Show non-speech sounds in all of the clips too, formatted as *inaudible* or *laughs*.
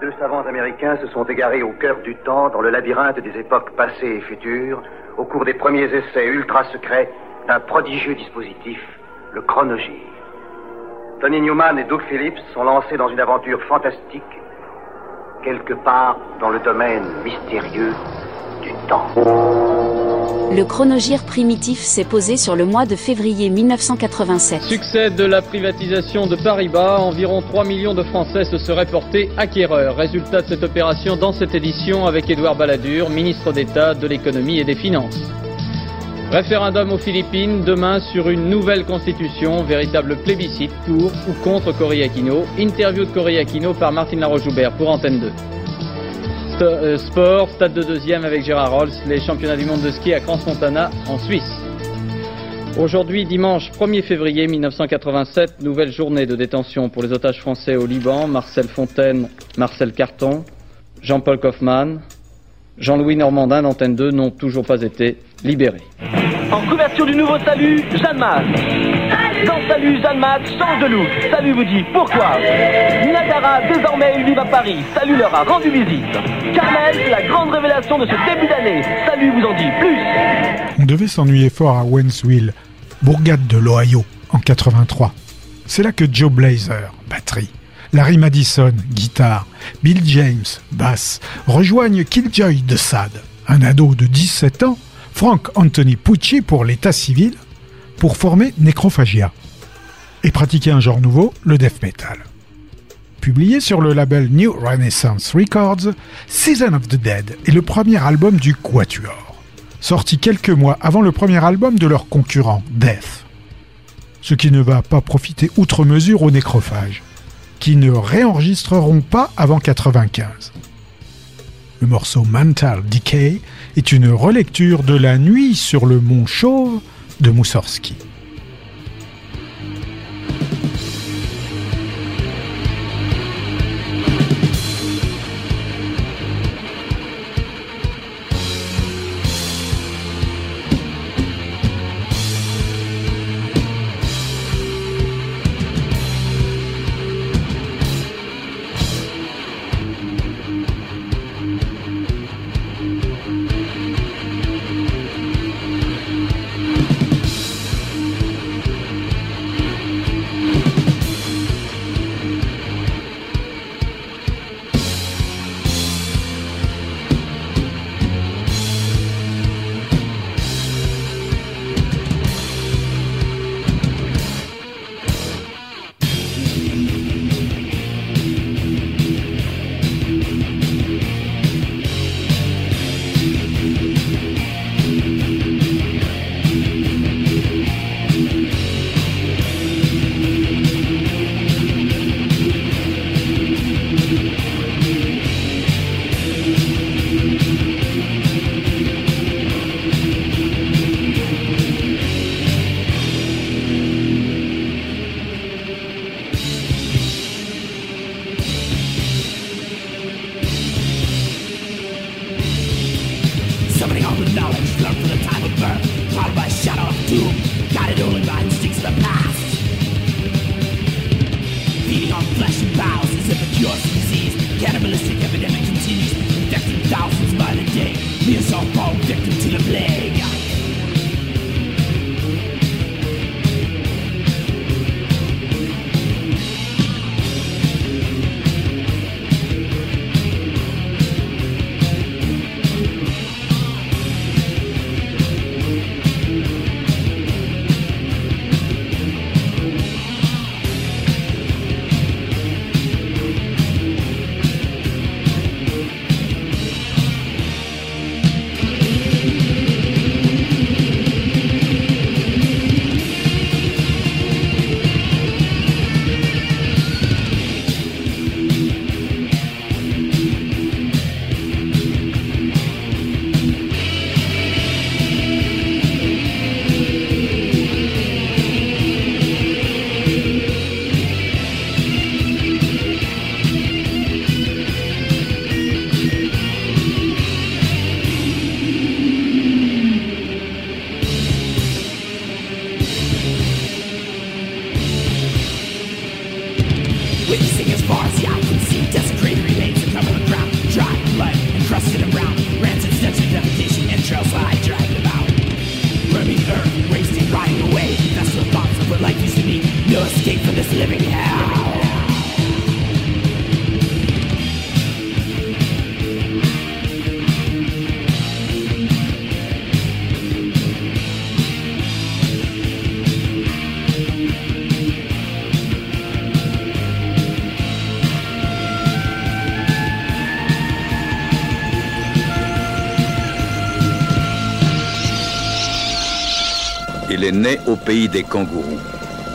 Deux savants américains se sont égarés au cœur du temps, dans le labyrinthe des époques passées et futures, au cours des premiers essais ultra secrets d'un prodigieux dispositif, le chronogire. Tony Newman et Doug Phillips sont lancés dans une aventure fantastique, quelque part dans le domaine mystérieux du temps. Le chronogire primitif s'est posé sur le mois de février 1987. Succès de la privatisation de Paribas, environ 3 millions de Français se seraient portés acquéreurs. Résultat de cette opération dans cette édition avec Édouard Balladur, ministre d'État de l'économie et des finances. Référendum aux Philippines, demain sur une nouvelle constitution, véritable plébiscite pour ou contre Cory Aquino. Interview de Cory Aquino par Martine Laroche-Joubert pour Antenne 2. Euh, sport, stade de deuxième avec Gérard Rolls, les championnats du monde de ski à Crans-Montana en Suisse. Aujourd'hui, dimanche 1er février 1987, nouvelle journée de détention pour les otages français au Liban. Marcel Fontaine, Marcel Carton, Jean-Paul Kaufmann, Jean-Louis Normandin d'Antenne 2 n'ont toujours pas été libérés. En couverture du nouveau Salut, Jeanne Masse. Salut, Jeanne Masse change de look. Salut vous dit pourquoi? Niagara, désormais, ils vivent à Paris. Salut leur a rendu visite. Carmel, la grande révélation de ce début d'année. Salut vous en dit plus. On devait s'ennuyer fort à Wensville, bourgade de l'Ohio, en 83. C'est là que Joe Blazer, batterie, Larry Madison, guitare, Bill James, basse, rejoignent Killjoy de Sade, un ado de 17 ans, Frank Anthony Pucci pour l'état civil, pour former Necrophagia et pratiquer un genre nouveau, le death metal. Publié sur le label New Renaissance Records, Season of the Dead est le premier album du Quatuor, sorti quelques mois avant le premier album de leur concurrent, Death. Ce qui ne va pas profiter outre mesure aux nécrophages qui ne réenregistreront pas avant 95. Le morceau Mental Decay est une relecture de La nuit sur le mont Chauve de Moussorski. Il est né au pays des kangourous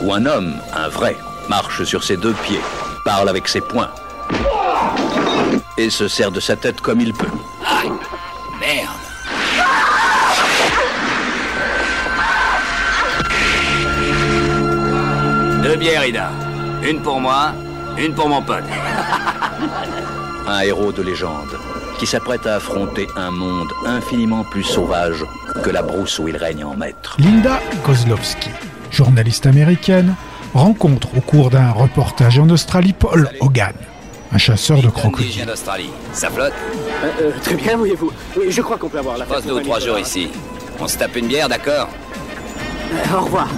où un homme, un vrai, marche sur ses deux pieds, parle avec ses poings et se sert de sa tête comme il peut. Merde. Deux bières, Ida. Une pour moi, une pour mon pote. *laughs* un héros de légende qui s'apprête à affronter un monde infiniment plus sauvage que la brousse où il règne en maître. Linda Kozlowski, journaliste américaine, rencontre au cours d'un reportage en Australie Paul Hogan, un chasseur de crocodiles. Ça flotte euh, euh, Très bien, voyez-vous. Je crois qu'on peut avoir la Passe deux ou trois jours ici. On se tape une bière, d'accord euh, Au revoir.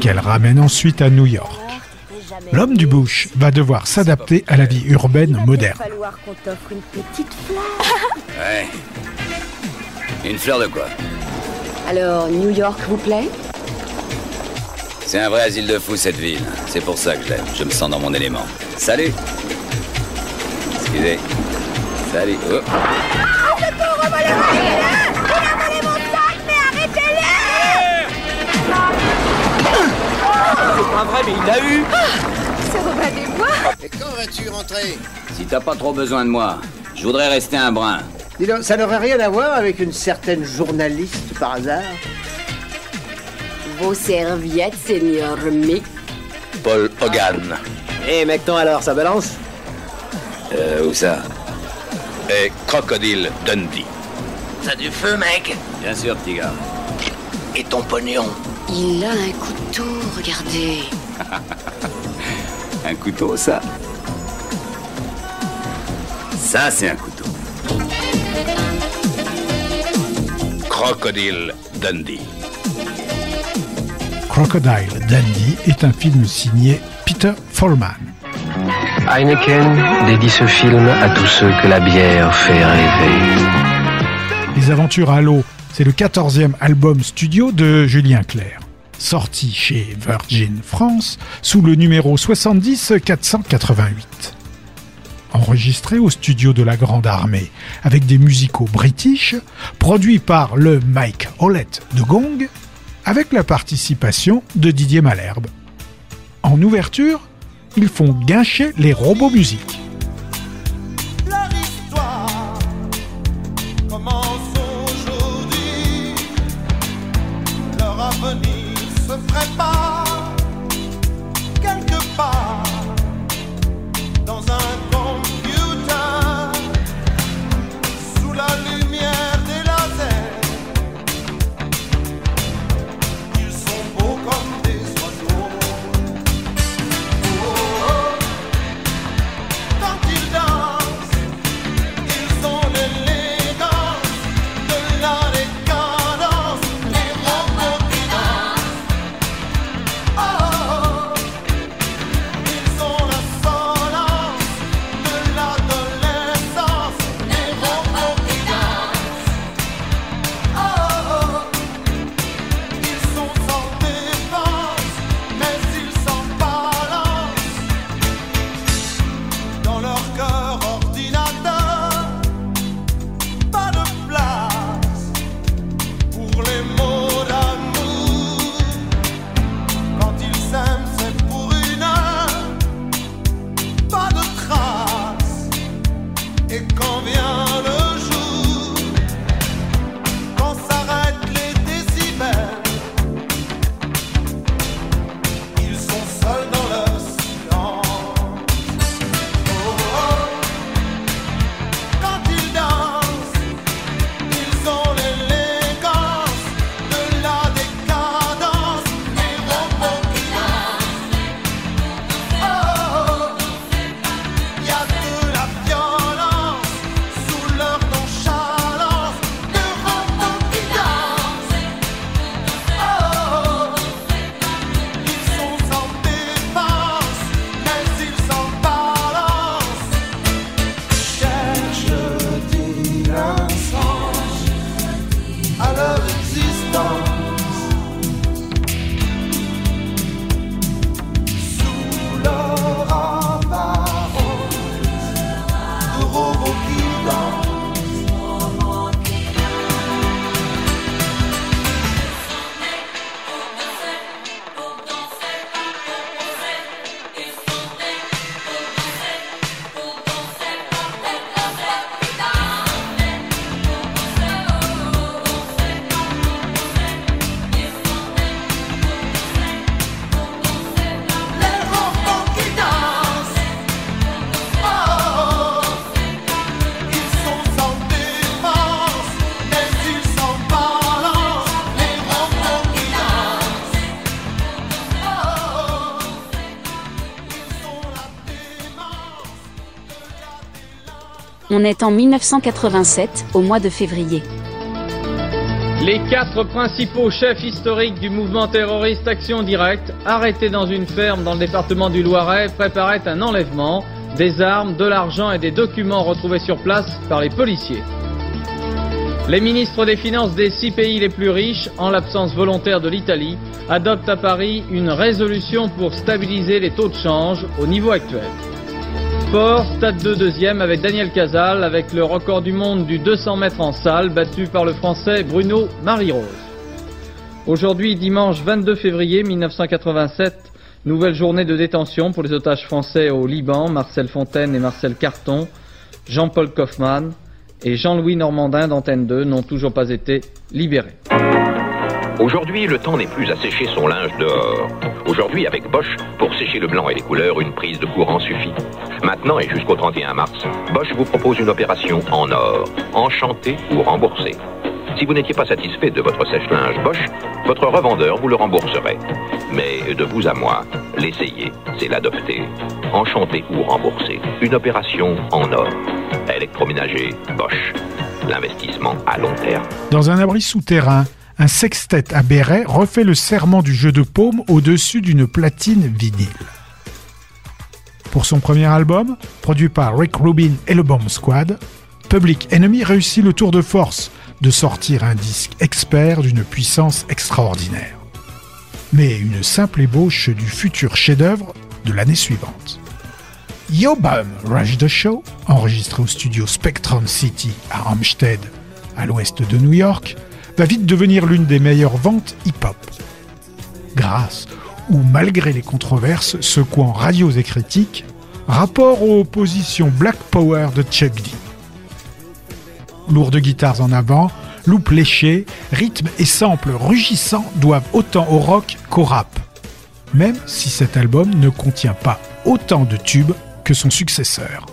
Qu'elle ramène ensuite à New York. L'homme du bush va devoir s'adapter à la vie urbaine moderne. Il va falloir qu'on t'offre une petite fleur. Ouais. Une fleur de quoi? Alors, New York vous plaît? C'est un vrai asile de fous cette ville. C'est pour ça que je l'aime. Je me sens dans mon élément. Salut Excusez. Salut. Oh. Ah, Il a volé mon sac, mais arrêtez-le C'est pas vrai, mais il l'a eu C'est Robin des Bois Et quand vas-tu rentrer? Si t'as pas trop besoin de moi, je voudrais rester un brin. Dis donc, ça n'aurait rien à voir avec une certaine journaliste par hasard? Vos serviettes, Seigneur Mick? Paul Hogan. Eh hey, mec, alors, ça balance? Euh, où ça? Et Crocodile Dundee. T'as du feu, mec? Bien sûr, petit gars. Et ton pognon? Il a un couteau, regardez. *laughs* un couteau, ça? Ça, c'est un couteau. Crocodile Dundee. Crocodile Dundee est un film signé Peter Follman. Heineken dédie ce film à tous ceux que la bière fait rêver. Les aventures à l'eau, c'est le 14e album studio de Julien Clerc, sorti chez Virgin France sous le numéro 70 488. Enregistré au studio de la Grande Armée avec des musicaux british, produit par le Mike Hollett de Gong, avec la participation de Didier Malherbe. En ouverture, ils font guincher les robots musiques. On est en 1987, au mois de février. Les quatre principaux chefs historiques du mouvement terroriste Action Directe, arrêtés dans une ferme dans le département du Loiret, préparaient un enlèvement, des armes, de l'argent et des documents retrouvés sur place par les policiers. Les ministres des Finances des six pays les plus riches, en l'absence volontaire de l'Italie, adoptent à Paris une résolution pour stabiliser les taux de change au niveau actuel. Sport, stade 2 deuxième avec Daniel Casal, avec le record du monde du 200 mètres en salle, battu par le français Bruno Marie-Rose. Aujourd'hui, dimanche 22 février 1987, nouvelle journée de détention pour les otages français au Liban, Marcel Fontaine et Marcel Carton, Jean-Paul Kaufmann et Jean-Louis Normandin d'Antenne 2 n'ont toujours pas été libérés. Aujourd'hui, le temps n'est plus à sécher son linge dehors. Aujourd'hui, avec Bosch, pour sécher le blanc et les couleurs, une prise de courant suffit. Maintenant et jusqu'au 31 mars, Bosch vous propose une opération en or, enchanté ou remboursé. Si vous n'étiez pas satisfait de votre sèche-linge Bosch, votre revendeur vous le rembourserait. Mais de vous à moi, l'essayer, c'est l'adopter. Enchanté ou remboursé. Une opération en or. Électroménager Bosch. L'investissement à long terme. Dans un abri souterrain, un sextet à béret refait le serment du jeu de paume au-dessus d'une platine vinyle. Pour son premier album, produit par Rick Rubin et le Bomb Squad, Public Enemy réussit le tour de force de sortir un disque expert d'une puissance extraordinaire. Mais une simple ébauche du futur chef-d'œuvre de l'année suivante. Yo Bum Rush the Show, enregistré au studio Spectrum City à Hampstead, à l'ouest de New York, va vite devenir l'une des meilleures ventes hip-hop. Grâce ou malgré les controverses secouant radios et critiques, rapport aux positions Black Power de Chuck D. Lourdes guitares en avant, loupes léchées, rythmes et samples rugissants doivent autant au rock qu'au rap. Même si cet album ne contient pas autant de tubes que son successeur.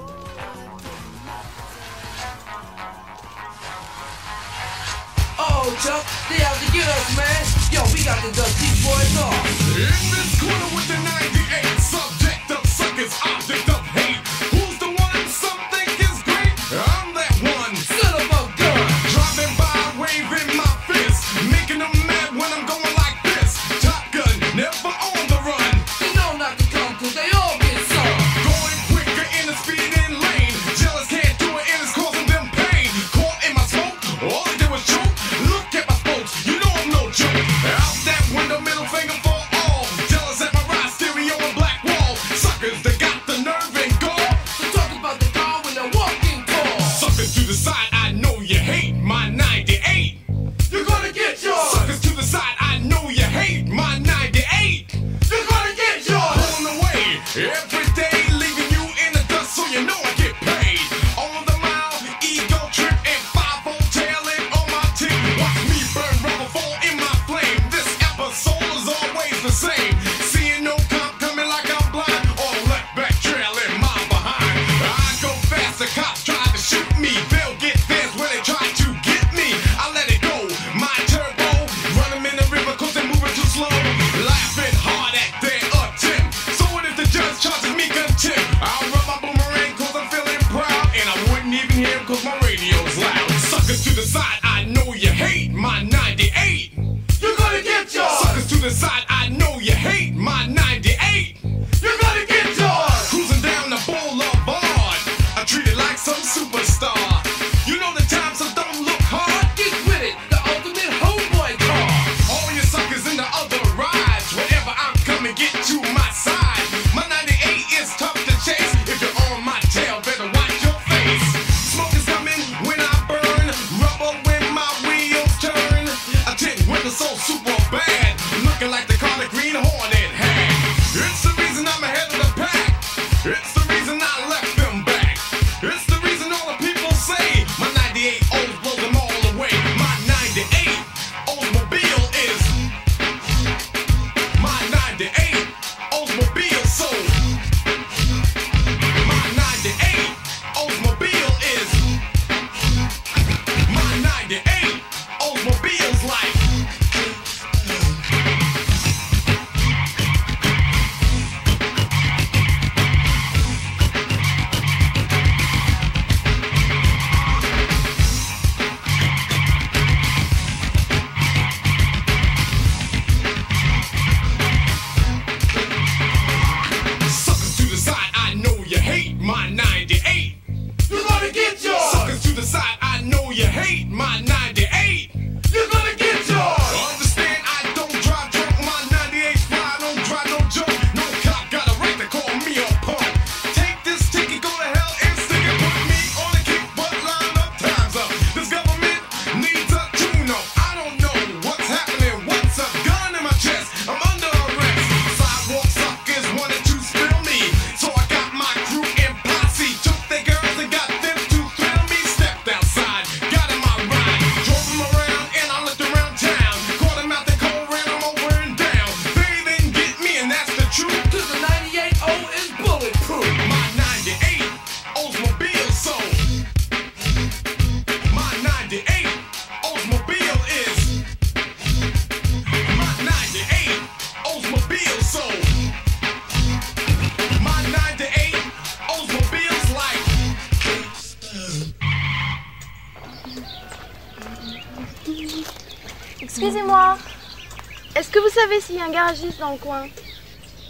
Savez s'il y a un garagiste dans le coin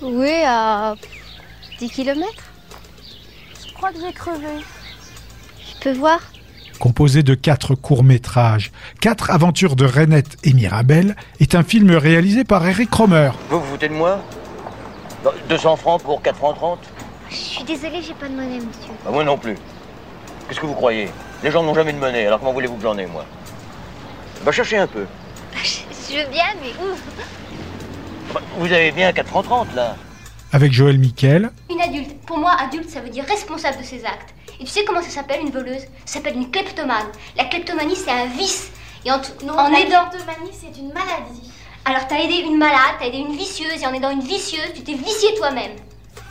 Oui, à 10 km. Je crois que j'ai crevé. Je peux voir Composé de quatre courts-métrages, quatre aventures de Renette et Mirabel, est un film réalisé par Eric Romer. Vous vous foutez de moi? Bah, 200 francs pour 4 francs 30 Je suis désolée, j'ai pas de monnaie, monsieur. Bah, Moi non plus. Qu'est-ce que vous croyez? Les gens n'ont jamais de monnaie, alors comment voulez-vous que j'en ai, moi? Bah cherchez un peu. *laughs* Je veux bien, mais où? Bah, Vous avez bien 4 francs 30 là. Avec Joël Miquel, Une adulte. Pour moi, adulte, ça veut dire responsable de ses actes. Et tu sais comment ça s'appelle une voleuse? Ça s'appelle une kleptomane. La kleptomanie, c'est un vice. Et en, Non, en la aidant. kleptomanie, c'est une maladie. Alors t'as aidé une malade, t'as aidé une vicieuse, et en aidant une vicieuse, tu t'es vicié toi-même.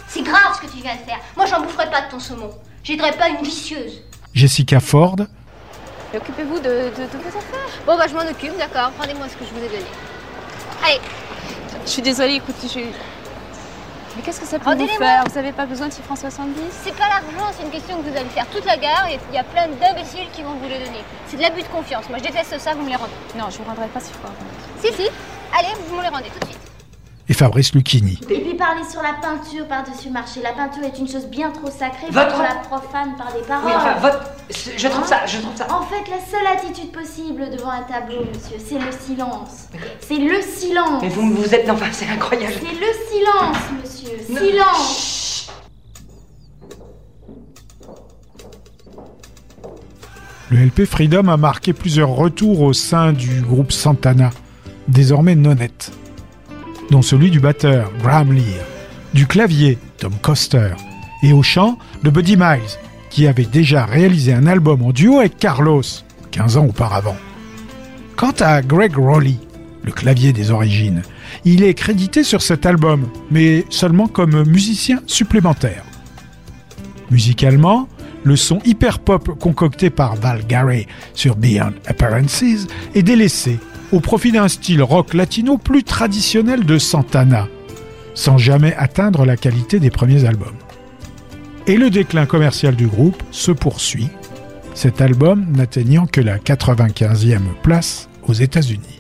C'est grave ce que tu viens de faire. Moi, j'en boufferai pas de ton saumon. J'aiderai pas une vicieuse. Jessica Ford, Occupez-vous de, de, de vos affaires. Bon, bah, je m'en occupe, d'accord. Rendez-moi ce que je vous ai donné. Allez, Je suis désolée, écoutez, je... Mais qu'est-ce que ça peut vous Rendez-les-moi. faire Vous avez pas besoin de ces francs 70 c'est pas l'argent, c'est une question que vous allez faire toute la gare et il y a plein d'imbéciles qui vont vous le donner. C'est de l'abus de confiance. Moi, je déteste ça, vous me les rendez. Non, je vous rendrai pas si fort. Si, si. Allez, vous me les rendez tout de suite. Et Fabrice Lucchini. Et puis parler sur la peinture par-dessus marché. La peinture est une chose bien trop sacrée Votre- pour la profane par des paroles. Oui, enfin, votre... Je trouve ça, je trouve ça... En fait, la seule attitude possible devant un tableau, monsieur, c'est le silence. C'est le silence. Mais vous, vous êtes... Enfin, c'est incroyable. C'est le silence, monsieur. Non. Silence. Le LP Freedom a marqué plusieurs retours au sein du groupe Santana, désormais non net, dont celui du batteur Graham Lear, du clavier Tom Coster et au chant de Buddy Miles, qui avait déjà réalisé un album en duo avec Carlos 15 ans auparavant. Quant à Greg Rowley, le clavier des origines, il est crédité sur cet album, mais seulement comme musicien supplémentaire. Musicalement, le son hyper-pop concocté par Val Gary sur Beyond Appearances est délaissé au profit d'un style rock latino plus traditionnel de Santana, sans jamais atteindre la qualité des premiers albums. Et le déclin commercial du groupe se poursuit, cet album n'atteignant que la 95e place aux États-Unis.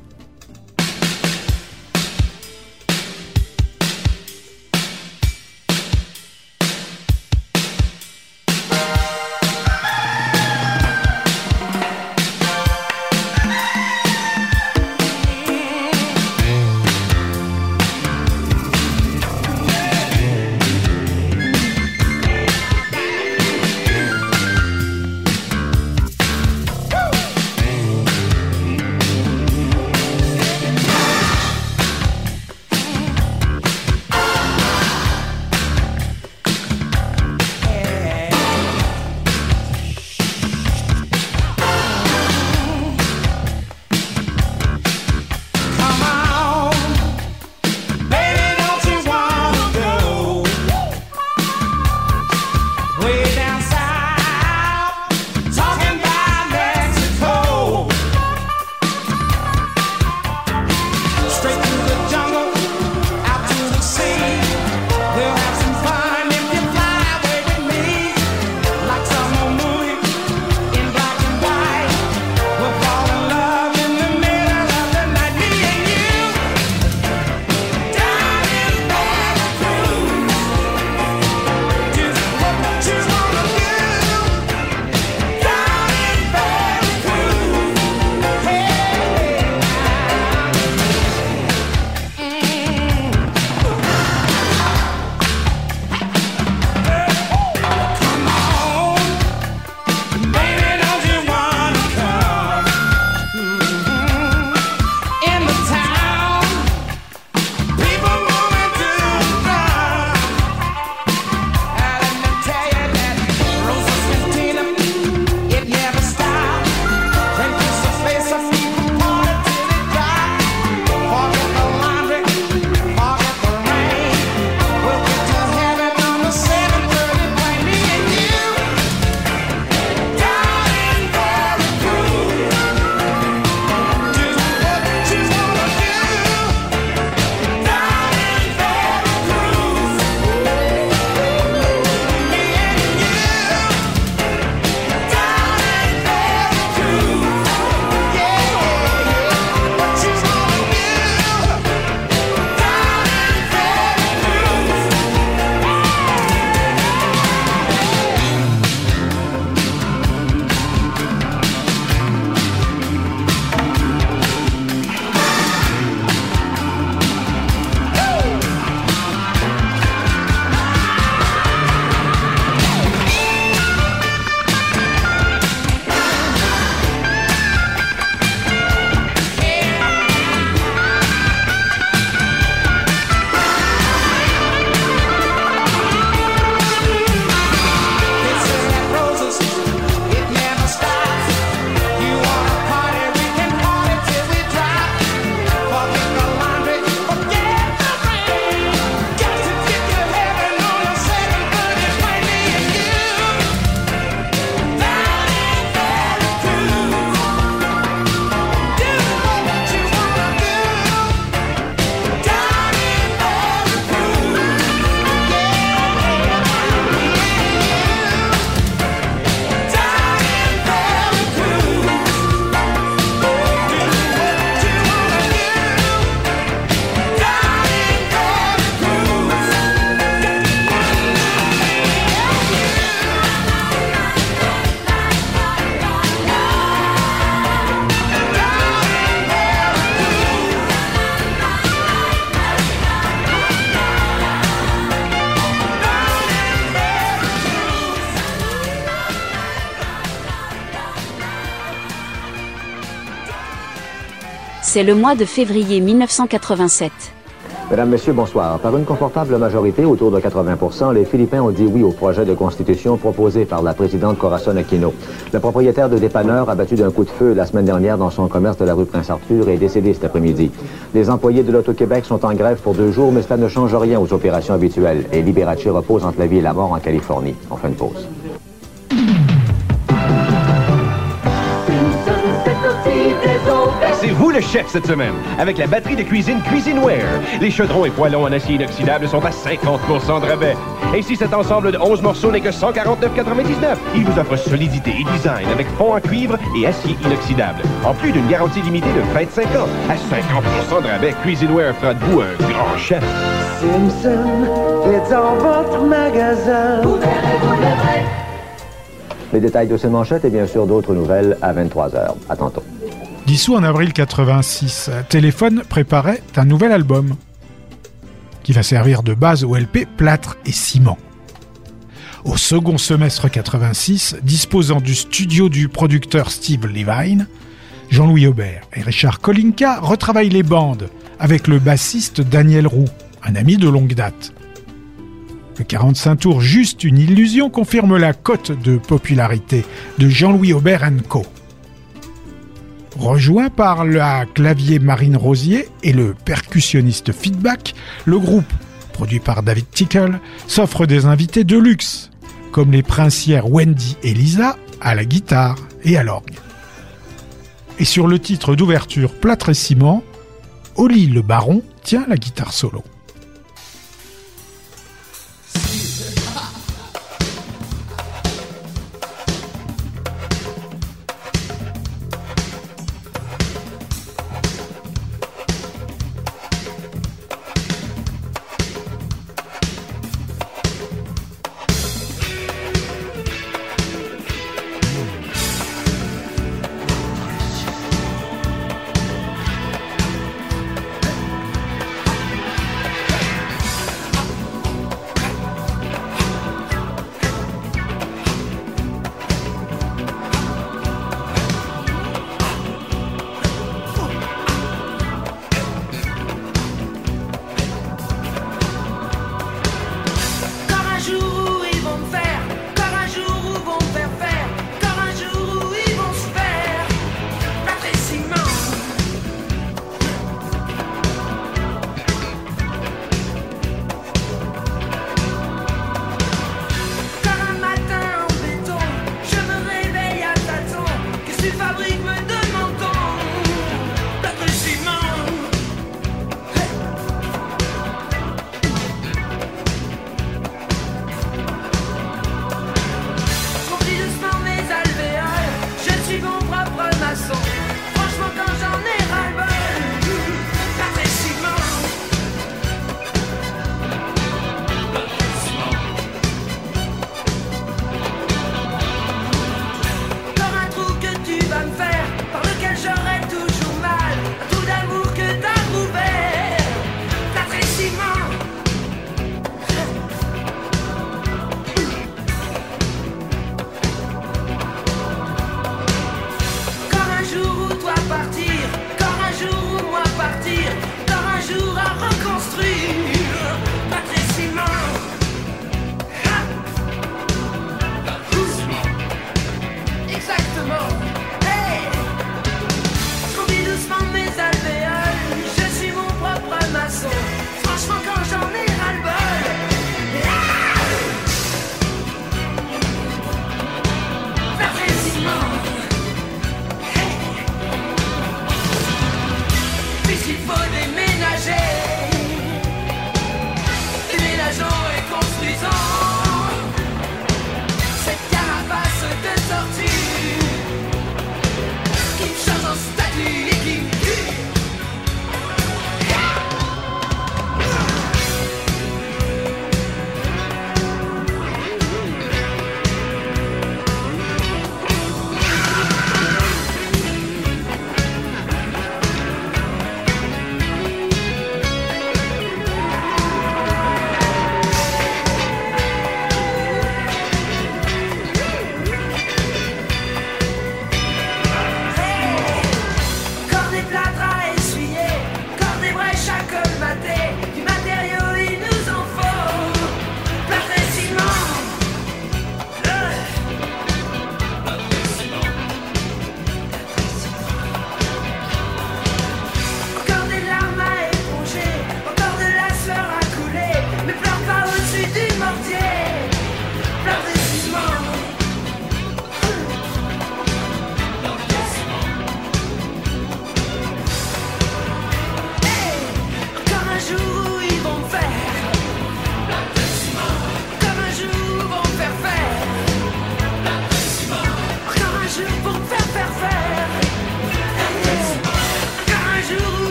C'est le mois de février 1987. Mesdames, Messieurs, bonsoir. Par une confortable majorité, autour de 80 les Philippins ont dit oui au projet de constitution proposé par la présidente Corazon Aquino. Le propriétaire de dépanneur abattu d'un coup de feu la semaine dernière dans son commerce de la rue Prince-Arthur est décédé cet après-midi. Les employés de l'Auto-Québec sont en grève pour deux jours, mais cela ne change rien aux opérations habituelles. Et Liberace repose entre la vie et la mort en Californie. On fait une pause. C'est vous le chef cette semaine, avec la batterie de cuisine Cuisineware. Les chaudrons et poêlons en acier inoxydable sont à 50% de rabais. Et si cet ensemble de 11 morceaux n'est que 149,99, il vous offre solidité et design avec fond en cuivre et acier inoxydable. En plus d'une garantie limitée de 25 ans. À 50% de rabais, Cuisineware fera de vous un grand chef. Simpson est dans votre magasin. Vous verrez, vous verrez. Les détails de ces manchettes et bien sûr d'autres nouvelles à 23h. À tantôt. Dissous en avril 86, Téléphone préparait un nouvel album qui va servir de base au LP Plâtre et Ciment. Au second semestre 86, disposant du studio du producteur Steve Levine, Jean-Louis Aubert et Richard Kolinka retravaillent les bandes avec le bassiste Daniel Roux, un ami de longue date. Le 45 tours Juste une illusion confirme la cote de popularité de Jean-Louis Aubert Co. Rejoint par la clavier Marine Rosier et le percussionniste Feedback, le groupe, produit par David Tickle, s'offre des invités de luxe, comme les princières Wendy et Lisa à la guitare et à l'orgue. Et sur le titre d'ouverture Plâtre et Ciment, Oli le Baron tient la guitare solo.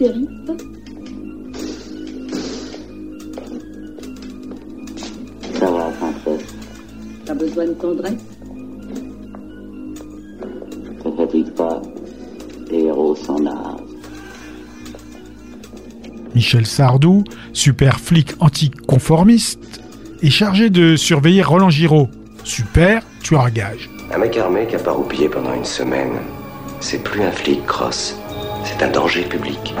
Va, chérie Ça va, princesse. T'as besoin de tendresse? Ne fatigue pas. Les héros s'en. Michel Sardou, super flic anticonformiste, est chargé de surveiller Roland Giraud, super tueur à gage. Un mec armé qui a pas roupillé pendant une semaine, c'est plus un flic cross, c'est un danger public.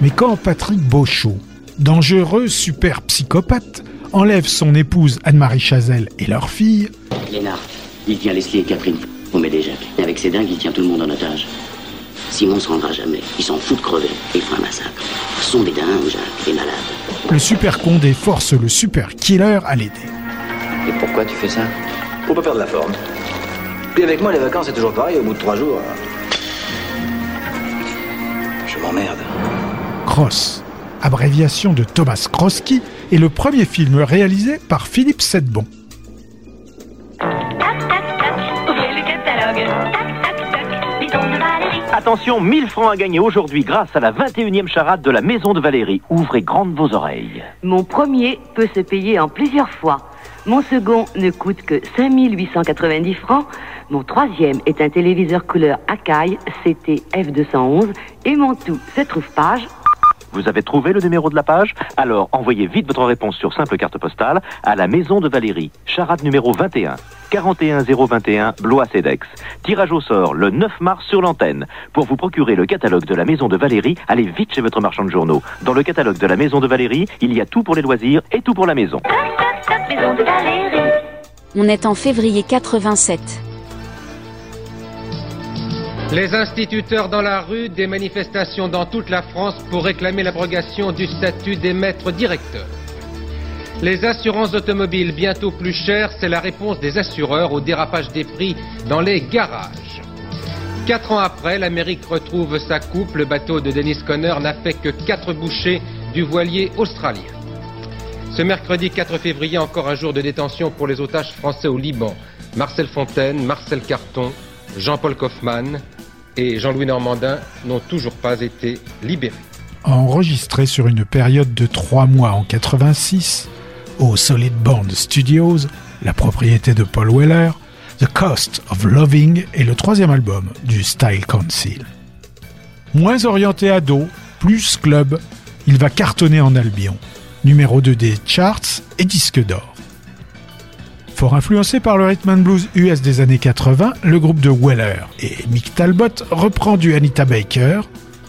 Mais quand Patrick Beauchot, dangereux super psychopathe, enlève son épouse Anne-Marie Chazelle et leur fille, Lénard, il tient Leslie et Catherine au Médéjac. Et avec ses dingues, il tient tout le monde en otage. Simon se rendra jamais. Il s'en fout de crever. Et il fera un massacre. Ce sont des dingues, Jacques, des malades. le super condé force le super killer à l'aider. Et pourquoi tu fais ça? Pour pas perdre la forme. Puis avec moi, les vacances, c'est toujours pareil. Au bout de trois jours, euh, m'emmerde. Cross, abréviation de Thomas Kroski, est le premier film réalisé par Philippe Sedbon. Ouvrez le catalogue. Tac, tac, tac. Bidon de Valérie. Attention, 1000 francs à gagner aujourd'hui grâce à la 21e charade de la Maison de Valérie. Ouvrez grandes vos oreilles. Mon premier peut se payer en plusieurs fois. Mon second ne coûte que 5890 francs. Mon troisième est un téléviseur couleur Akai CT F211. Et mon tout se trouve page Vous avez trouvé le numéro de la page Alors envoyez vite votre réponse sur simple carte postale à la Maison de Valérie, charade numéro 21, 41021 Blois-Cedex. Tirage au sort le 9 mars sur l'antenne. Pour vous procurer le catalogue de la Maison de Valérie, allez vite chez votre marchand de journaux. Dans le catalogue de la Maison de Valérie, il y a tout pour les loisirs et tout pour la maison. Tac, Maison de Valérie. On est en février 87. Les instituteurs dans la rue, des manifestations dans toute la France pour réclamer l'abrogation du statut des maîtres directeurs. Les assurances automobiles bientôt plus chères, c'est la réponse des assureurs au dérapage des prix dans les garages. Quatre ans après, l'Amérique retrouve sa coupe. Le bateau de Dennis Conner n'a fait que quatre bouchées du voilier australien. Ce mercredi 4 février, encore un jour de détention pour les otages français au Liban. Marcel Fontaine, Marcel Carton, Jean-Paul Kaufmann et Jean-Louis Normandin n'ont toujours pas été libérés. Enregistré sur une période de trois mois en 86 au Solid Band Studios, la propriété de Paul Weller, The Cost of Loving est le troisième album du Style Council. Moins orienté ado, plus club, il va cartonner en Albion, numéro 2 des charts et disque d'or. Fort influencé par le rhythm and blues US des années 80, le groupe de Weller et Mick Talbot reprend du Anita Baker,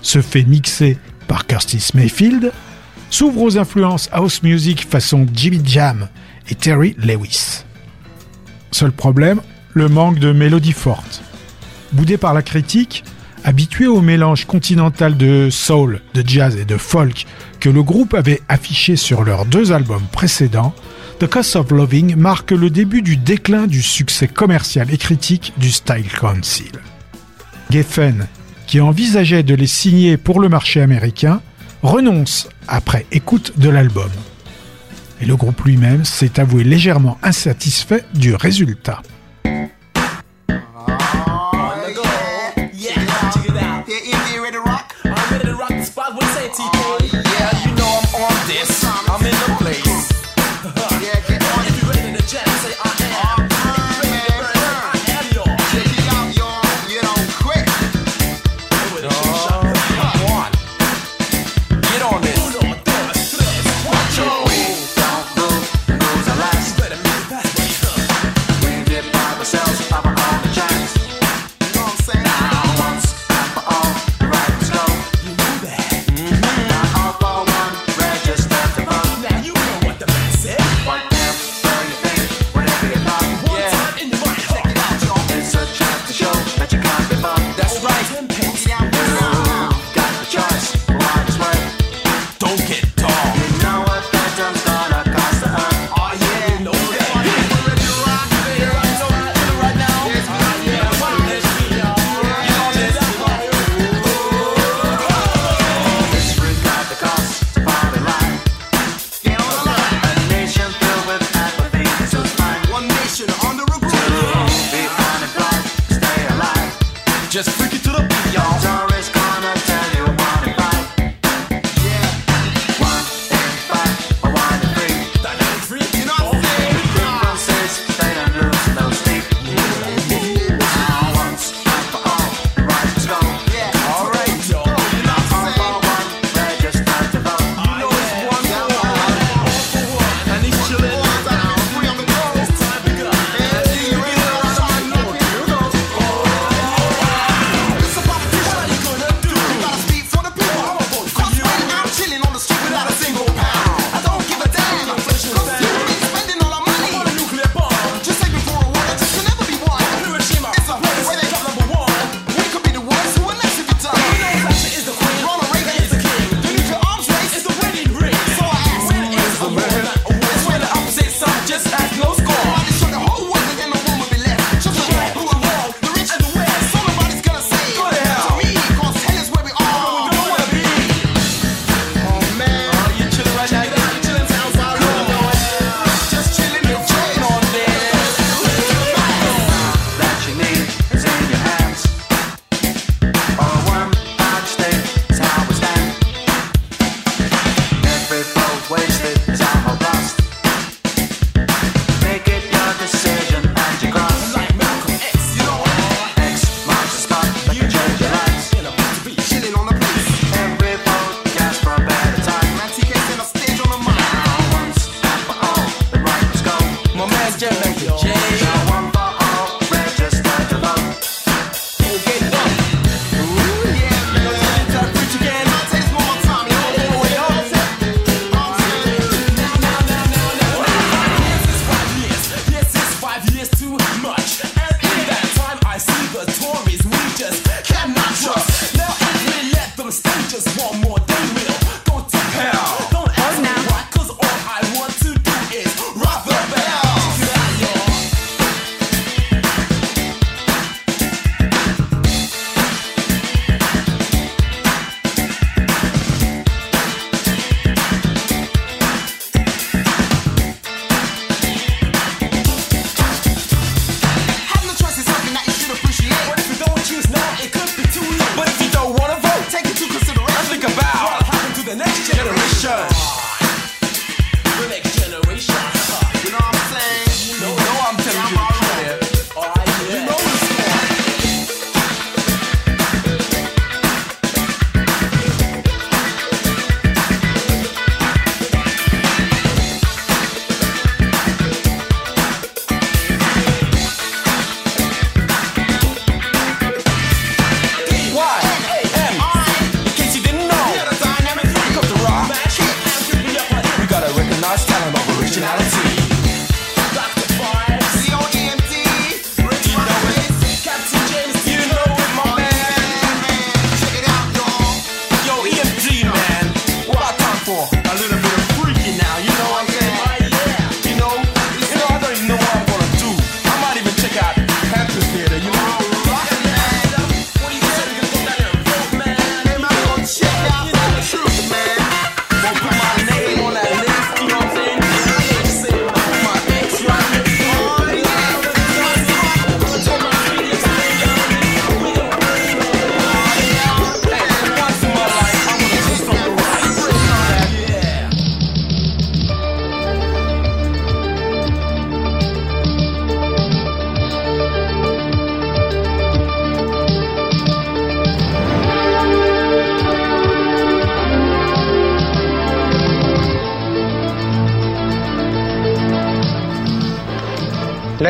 se fait mixer par Curtis Mayfield, s'ouvre aux influences house music façon Jimmy Jam et Terry Lewis. Seul problème, le manque de mélodie forte. Boudé par la critique, habitué au mélange continental de soul, de jazz et de folk que le groupe avait affiché sur leurs deux albums précédents, The Cost of Loving marque le début du déclin du succès commercial et critique du Style Council. Geffen, qui envisageait de les signer pour le marché américain, renonce après écoute de l'album. Et le groupe lui-même s'est avoué légèrement insatisfait du résultat.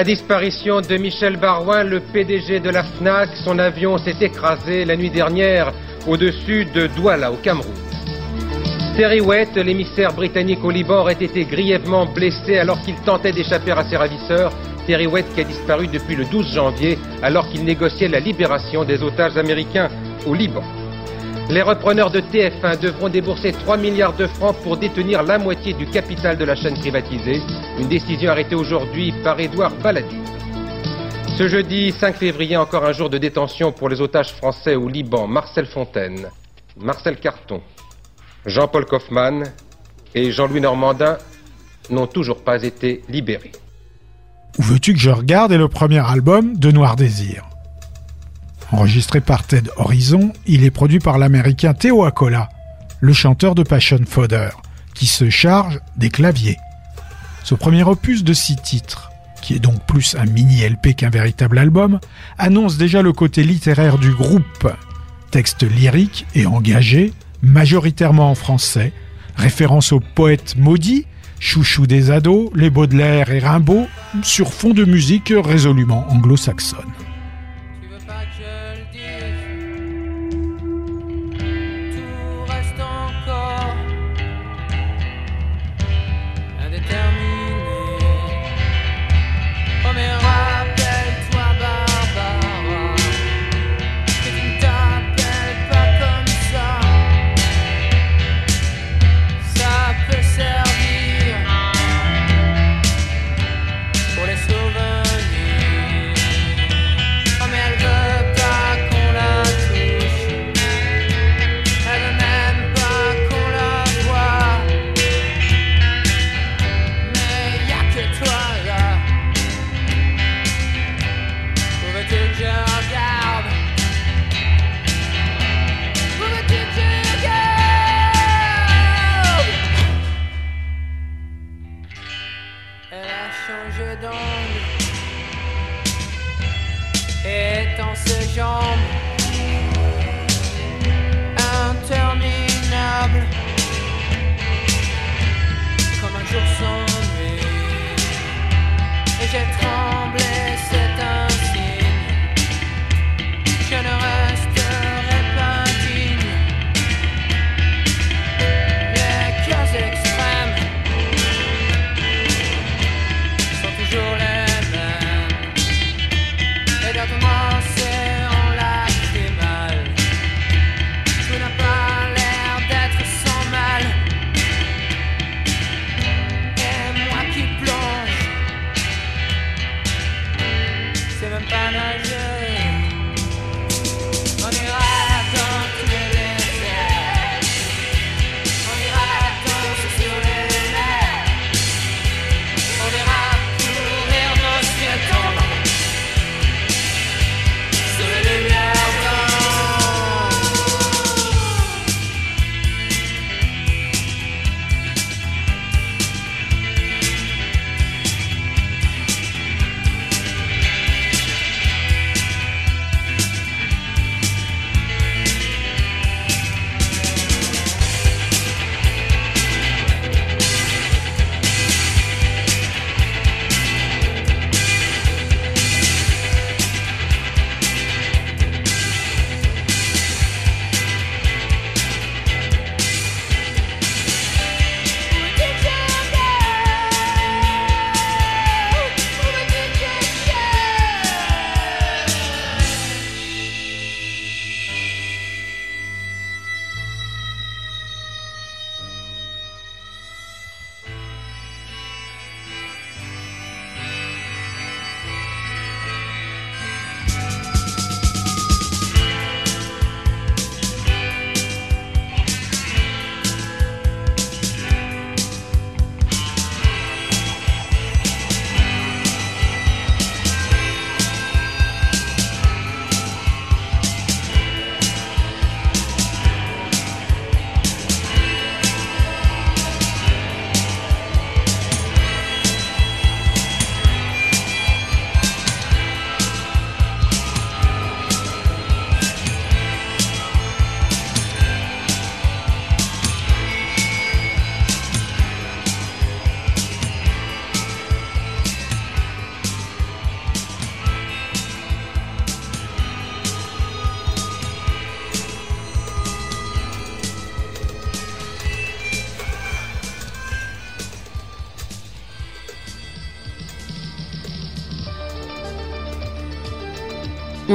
Disparition de Michel Barouin, le PDG de la FNAC, son avion s'est écrasé la nuit dernière au-dessus de Douala, au Cameroun. Terry Wett, l'émissaire britannique au Liban, aurait été grièvement blessé alors qu'il tentait d'échapper à ses ravisseurs. Terry Wett qui a disparu depuis le 12 janvier alors qu'il négociait la libération des otages américains au Liban. Les repreneurs de TF1 devront débourser 3 milliards de francs pour détenir la moitié du capital de la chaîne privatisée. Une décision arrêtée aujourd'hui par Édouard Balladur. Ce jeudi 5 février, encore un jour de détention pour les otages français au Liban. Marcel Fontaine, Marcel Carton, Jean-Paul Kaufmann et Jean-Louis Normandin n'ont toujours pas été libérés. Où veux-tu que je regarde? Est le premier album de Noir Désir. Enregistré par Ted Horizon, il est produit par l'américain Theo Acola, le chanteur de Passion Fodder, qui se charge des claviers. Ce premier opus de six titres, qui est donc plus un mini LP qu'un véritable album, annonce déjà le côté littéraire du groupe. Texte lyrique et engagé, majoritairement en français, référence aux poètes maudits, chouchou des ados, les Baudelaire et Rimbaud, sur fond de musique résolument anglo-saxonne.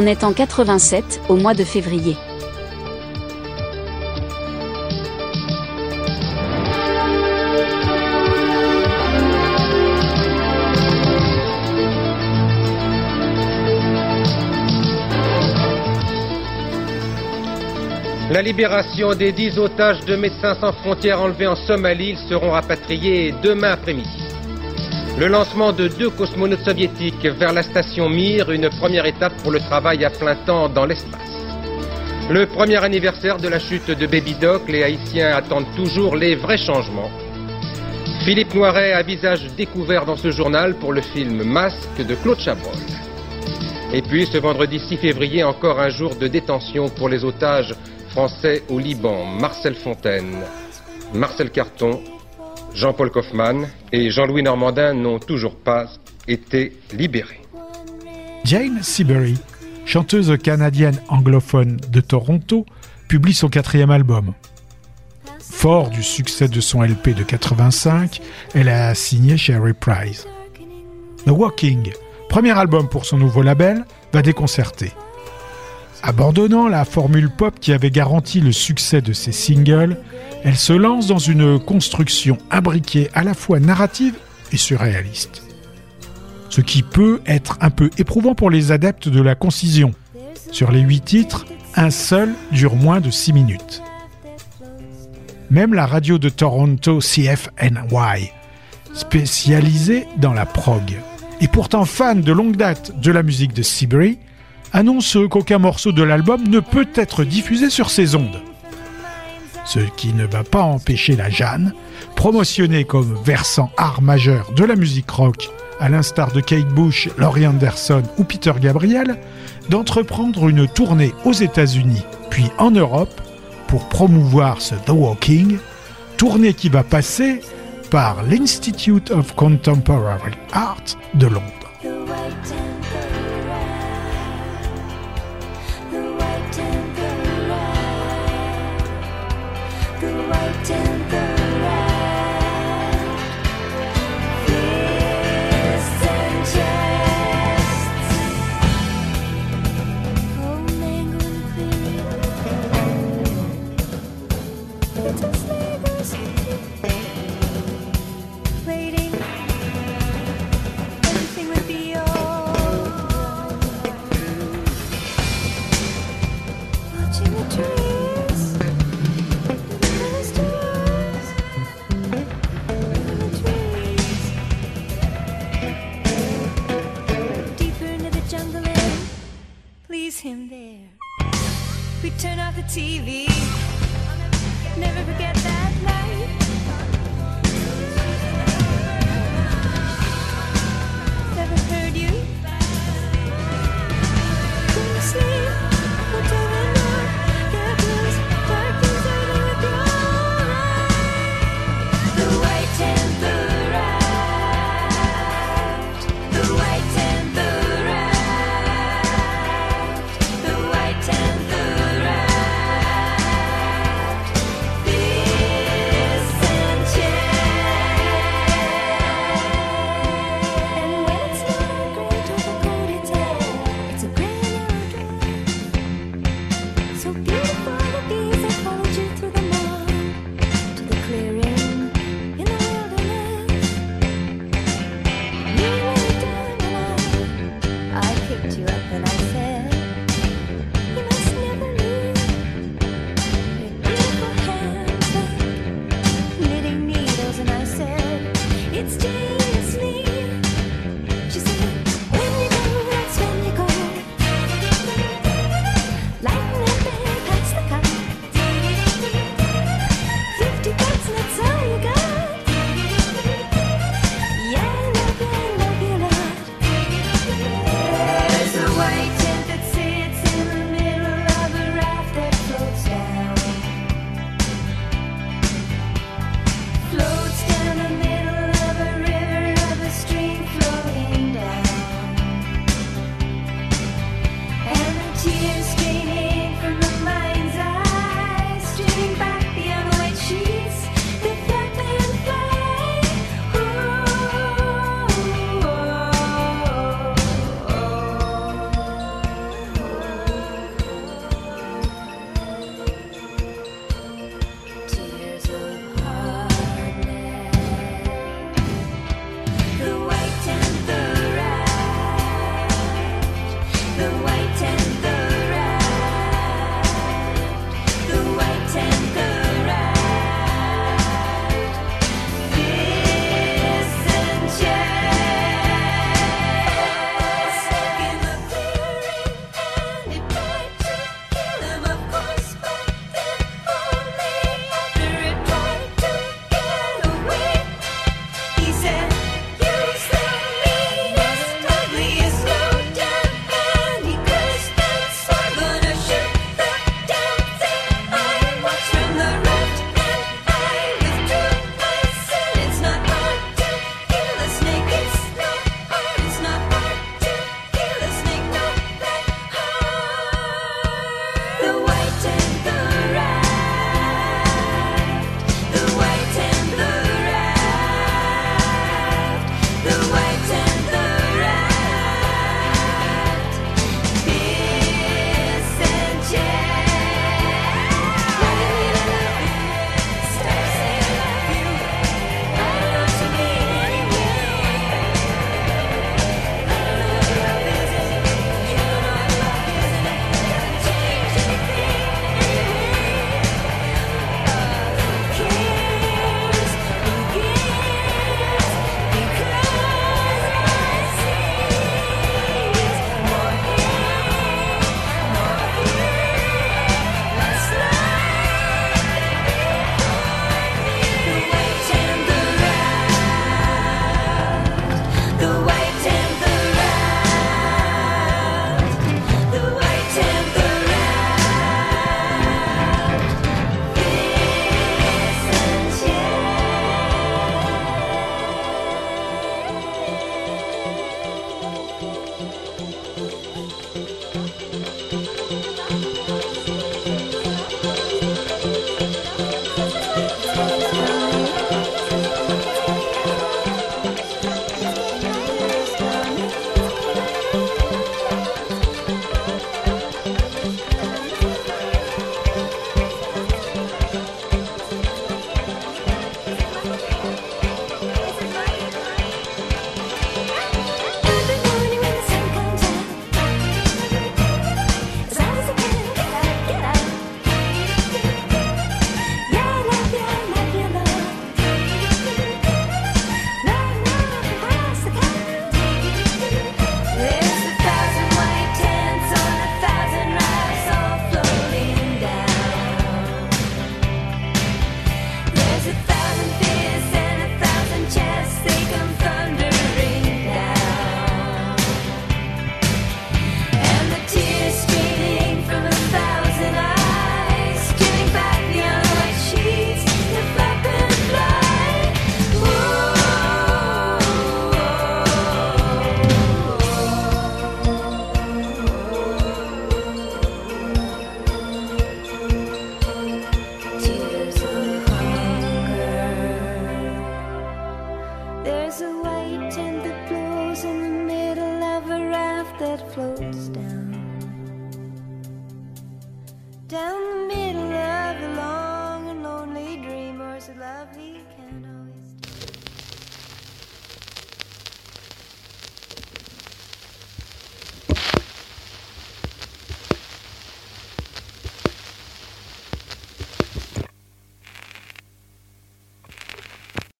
On est en 87, au mois de février. La libération des 10 otages de Médecins sans frontières enlevés en Somalie, ils seront rapatriés demain après-midi. Le lancement de deux cosmonautes soviétiques vers la station Mir, une première étape pour le travail à plein temps dans l'espace. Le premier anniversaire de la chute de Baby Doc, les Haïtiens attendent toujours les vrais changements. Philippe Noiret a visage découvert dans ce journal pour le film Masque de Claude Chabrol. Et puis ce vendredi 6 février, encore un jour de détention pour les otages français au Liban, Marcel Fontaine, Marcel Carton, Jean-Paul Kaufmann et Jean-Louis Normandin n'ont toujours pas été libérés. Jane Seabury, chanteuse canadienne anglophone de Toronto, publie son quatrième album. Fort du succès de son LP de 85, elle a signé chez Reprise. The Walking, premier album pour son nouveau label, va déconcerter. Abandonnant la formule pop qui avait garanti le succès de ses singles, elle se lance dans une construction imbriquée à la fois narrative et surréaliste. Ce qui peut être un peu éprouvant pour les adeptes de la concision. Sur les huit titres, un seul dure moins de six minutes. Même la radio de Toronto CFNY, spécialisée dans la prog, et pourtant fan de longue date de la musique de Seabury, annonce qu'aucun morceau de l'album ne peut être diffusé sur ces ondes. Ce qui ne va pas empêcher la Jeanne, promotionnée comme versant art majeur de la musique rock, à l'instar de Kate Bush, Laurie Anderson ou Peter Gabriel, d'entreprendre une tournée aux États-Unis puis en Europe pour promouvoir ce The Walking, tournée qui va passer par l'Institute of Contemporary Art de Londres.